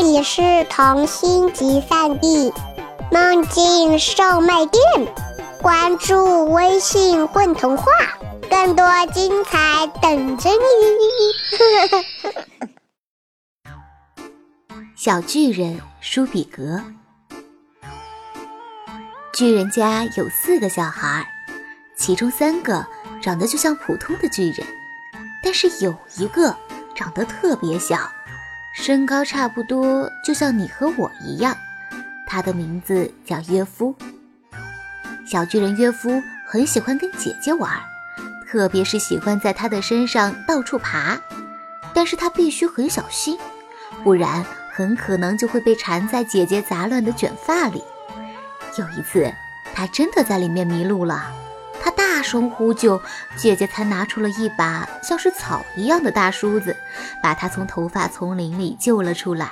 这里是童心集散地，梦境售卖店。关注微信“混童话”，更多精彩等着你。小巨人舒比格，巨人家有四个小孩，其中三个长得就像普通的巨人，但是有一个长得特别小。身高差不多，就像你和我一样。他的名字叫约夫。小巨人约夫很喜欢跟姐姐玩，特别是喜欢在他的身上到处爬。但是他必须很小心，不然很可能就会被缠在姐姐杂乱的卷发里。有一次，他真的在里面迷路了。大声呼救，姐姐才拿出了一把像是草一样的大梳子，把他从头发丛林里救了出来。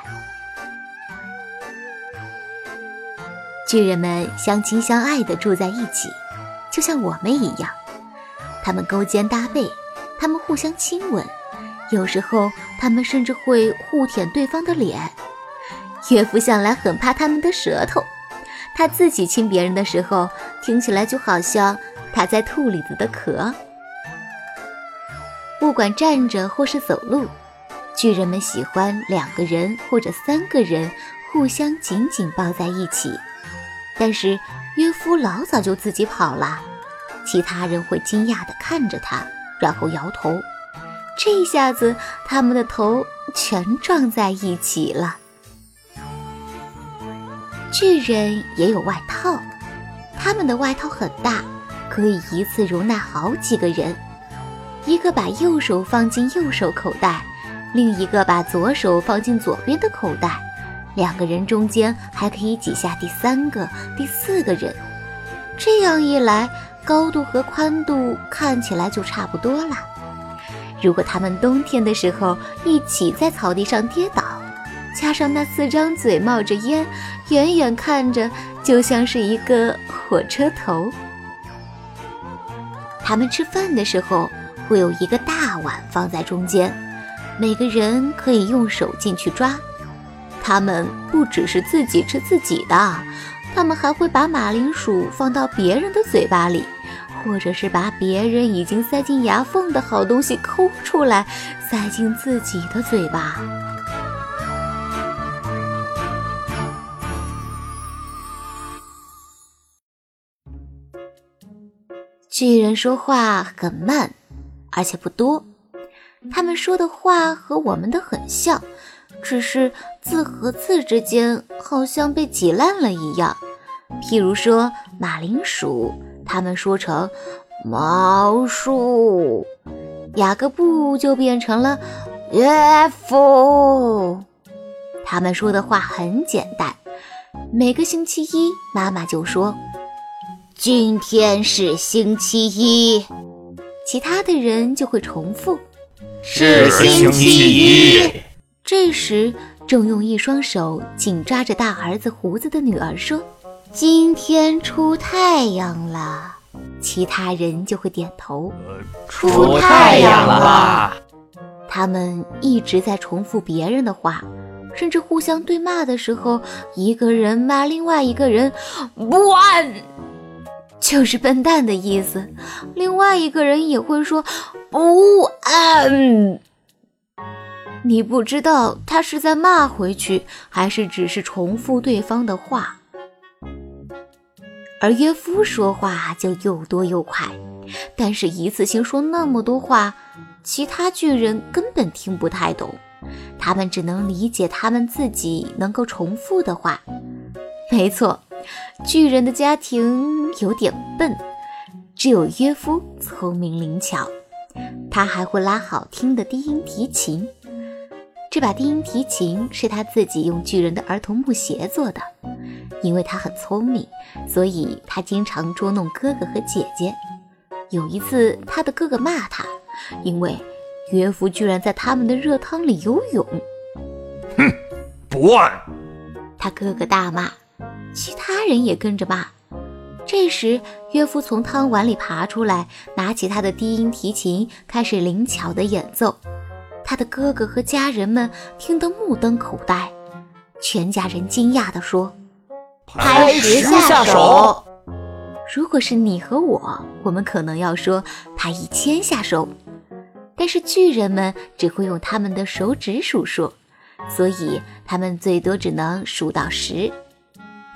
巨人们相亲相爱地住在一起，就像我们一样。他们勾肩搭背，他们互相亲吻，有时候他们甚至会互舔对方的脸。岳父向来很怕他们的舌头，他自己亲别人的时候，听起来就好像。他在兔里子的壳，不管站着或是走路，巨人们喜欢两个人或者三个人互相紧紧抱在一起。但是约夫老早就自己跑了，其他人会惊讶地看着他，然后摇头。这下子，他们的头全撞在一起了。巨人也有外套，他们的外套很大。可以一次容纳好几个人，一个把右手放进右手口袋，另一个把左手放进左边的口袋，两个人中间还可以挤下第三个、第四个人。这样一来，高度和宽度看起来就差不多了。如果他们冬天的时候一起在草地上跌倒，加上那四张嘴冒着烟，远远看着就像是一个火车头。他们吃饭的时候会有一个大碗放在中间，每个人可以用手进去抓。他们不只是自己吃自己的，他们还会把马铃薯放到别人的嘴巴里，或者是把别人已经塞进牙缝的好东西抠出来塞进自己的嘴巴。巨人说话很慢，而且不多。他们说的话和我们的很像，只是字和字之间好像被挤烂了一样。譬如说马铃薯，他们说成毛树；雅各布就变成了岳父。他们说的话很简单。每个星期一，妈妈就说。今天是星期一，其他的人就会重复：是星期一。这时，正用一双手紧抓着大儿子胡子的女儿说：“今天出太阳了。”其他人就会点头：“出太阳了。”他们一直在重复别人的话，甚至互相对骂的时候，一个人骂另外一个人：“不安。”就是笨蛋的意思，另外一个人也会说不安。你不知道他是在骂回去，还是只是重复对方的话。而约夫说话就又多又快，但是一次性说那么多话，其他巨人根本听不太懂，他们只能理解他们自己能够重复的话。没错。巨人的家庭有点笨，只有约夫聪明灵巧。他还会拉好听的低音提琴。这把低音提琴是他自己用巨人的儿童木鞋做的。因为他很聪明，所以他经常捉弄哥哥和姐姐。有一次，他的哥哥骂他，因为约夫居然在他们的热汤里游泳。哼，不按！他哥哥大骂。其他人也跟着骂。这时，约夫从汤碗里爬出来，拿起他的低音提琴，开始灵巧的演奏。他的哥哥和家人们听得目瞪口呆。全家人惊讶地说：“拍十下手。”如果是你和我，我们可能要说拍一千下手。但是巨人们只会用他们的手指数数，所以他们最多只能数到十。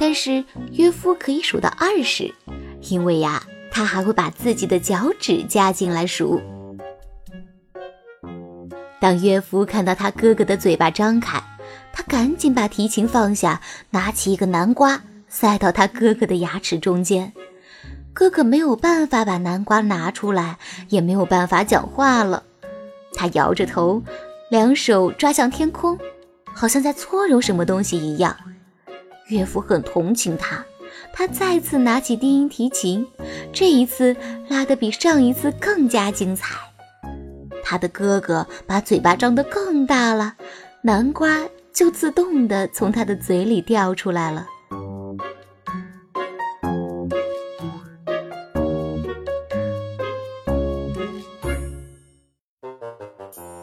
但是约夫可以数到二十，因为呀，他还会把自己的脚趾加进来数。当约夫看到他哥哥的嘴巴张开，他赶紧把提琴放下，拿起一个南瓜塞到他哥哥的牙齿中间。哥哥没有办法把南瓜拿出来，也没有办法讲话了。他摇着头，两手抓向天空，好像在搓揉什么东西一样。岳父很同情他，他再次拿起低音提琴，这一次拉得比上一次更加精彩。他的哥哥把嘴巴张得更大了，南瓜就自动地从他的嘴里掉出来了。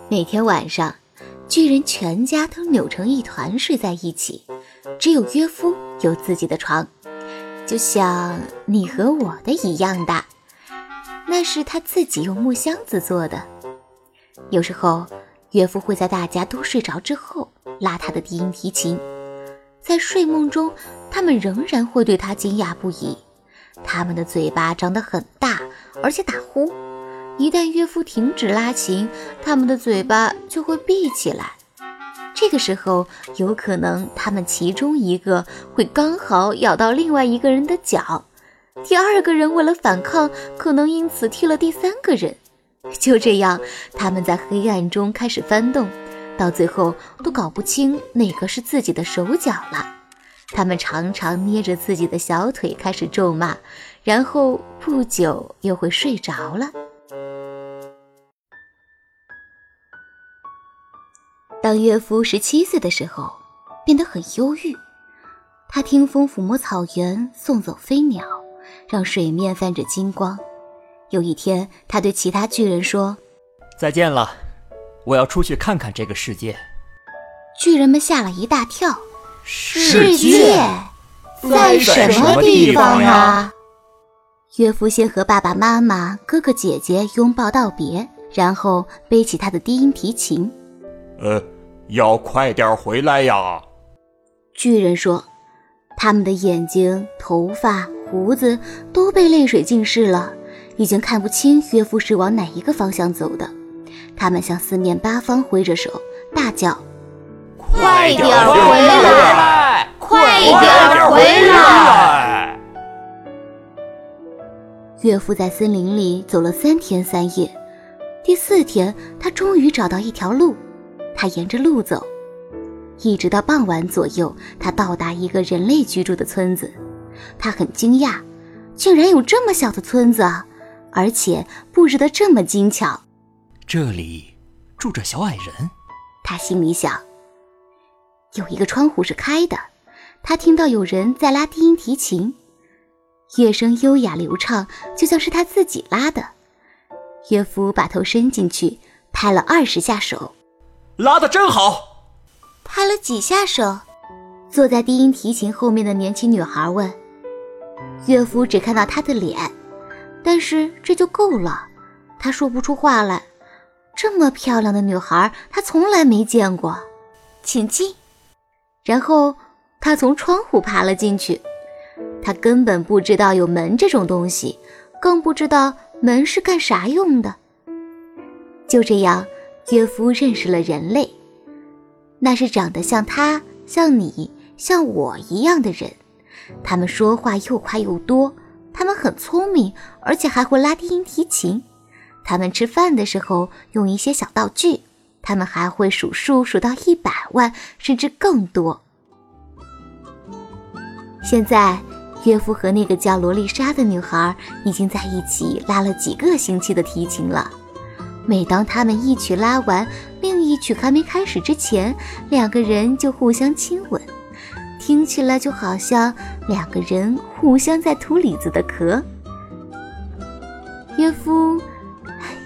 每天晚上，巨人全家都扭成一团睡在一起，只有约夫有自己的床，就像你和我的一样大。那是他自己用木箱子做的。有时候，约夫会在大家都睡着之后拉他的低音提琴，在睡梦中，他们仍然会对他惊讶不已。他们的嘴巴张得很大，而且打呼。一旦约夫停止拉琴，他们的嘴巴就会闭起来。这个时候，有可能他们其中一个会刚好咬到另外一个人的脚，第二个人为了反抗，可能因此踢了第三个人。就这样，他们在黑暗中开始翻动，到最后都搞不清哪个是自己的手脚了。他们常常捏着自己的小腿开始咒骂，然后不久又会睡着了。当岳父十七岁的时候，变得很忧郁。他听风抚摸草原，送走飞鸟，让水面泛着金光。有一天，他对其他巨人说：“再见了，我要出去看看这个世界。”巨人们吓了一大跳：“世界在什么地方啊？”岳父先和爸爸妈妈、哥哥姐姐拥抱道别，然后背起他的低音提琴。呃，要快点回来呀！巨人说：“他们的眼睛、头发、胡子都被泪水浸湿了，已经看不清岳父是往哪一个方向走的。他们向四面八方挥着手，大叫：‘快点回来！快点回来！’岳父在森林里走了三天三夜，第四天，他终于找到一条路。”他沿着路走，一直到傍晚左右，他到达一个人类居住的村子。他很惊讶，竟然有这么小的村子，而且布置得这么精巧。这里住着小矮人，他心里想。有一个窗户是开的，他听到有人在拉低音提琴，乐声优雅流畅，就像是他自己拉的。岳父把头伸进去，拍了二十下手。拉的真好，拍了几下手。坐在低音提琴后面的年轻女孩问：“岳父只看到她的脸，但是这就够了。他说不出话来。这么漂亮的女孩，他从来没见过。请进。”然后他从窗户爬了进去。他根本不知道有门这种东西，更不知道门是干啥用的。就这样。约夫认识了人类，那是长得像他、像你、像我一样的人。他们说话又快又多，他们很聪明，而且还会拉低音提琴。他们吃饭的时候用一些小道具，他们还会数数，数到一百万甚至更多。现在，约夫和那个叫罗丽莎的女孩已经在一起拉了几个星期的提琴了。每当他们一曲拉完，另一曲还没开始之前，两个人就互相亲吻，听起来就好像两个人互相在吐李子的壳。约夫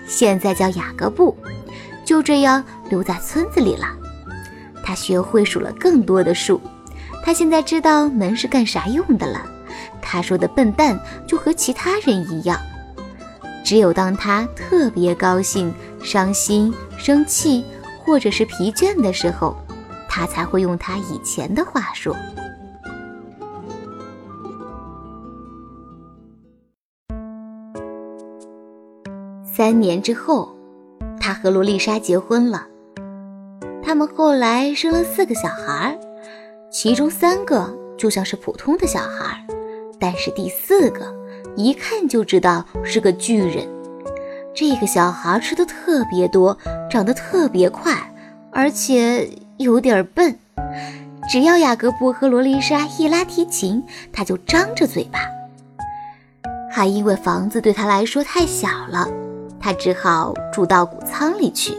现在叫雅各布，就这样留在村子里了。他学会数了更多的数。他现在知道门是干啥用的了。他说的笨蛋就和其他人一样，只有当他特别高兴、伤心、生气或者是疲倦的时候，他才会用他以前的话说。三年之后，他和罗丽莎结婚了。他们后来生了四个小孩，其中三个就像是普通的小孩，但是第四个一看就知道是个巨人。这个小孩吃的特别多，长得特别快，而且有点笨。只要雅各布和罗丽莎一拉提琴，他就张着嘴巴。还因为房子对他来说太小了。他只好住到谷仓里去。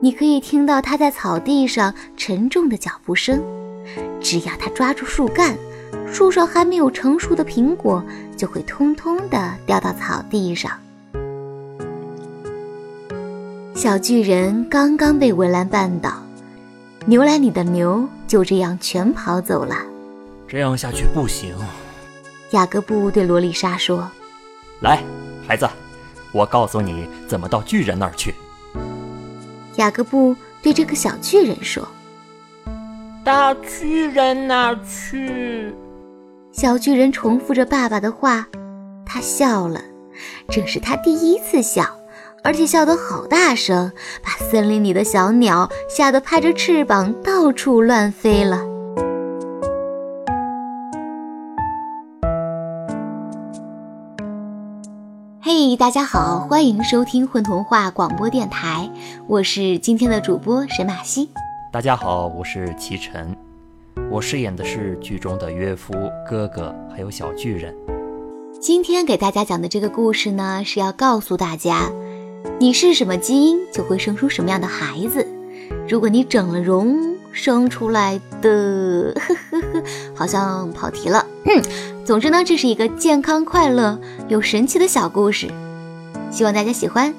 你可以听到他在草地上沉重的脚步声。只要他抓住树干，树上还没有成熟的苹果就会通通的掉到草地上。小巨人刚刚被围栏绊倒，牛栏里的牛就这样全跑走了。这样下去不行。雅各布对罗丽莎说：“来，孩子。”我告诉你怎么到巨人那儿去。雅各布对这个小巨人说：“到巨人那儿去。”小巨人重复着爸爸的话，他笑了，这是他第一次笑，而且笑得好大声，把森林里的小鸟吓得拍着翅膀到处乱飞了。嘿，大家好，欢迎收听混童话广播电台，我是今天的主播沈马西。大家好，我是齐晨，我饰演的是剧中的岳父、哥哥，还有小巨人。今天给大家讲的这个故事呢，是要告诉大家，你是什么基因，就会生出什么样的孩子。如果你整了容生出来的，呵呵呵，好像跑题了。嗯 总之呢，这是一个健康、快乐又神奇的小故事，希望大家喜欢。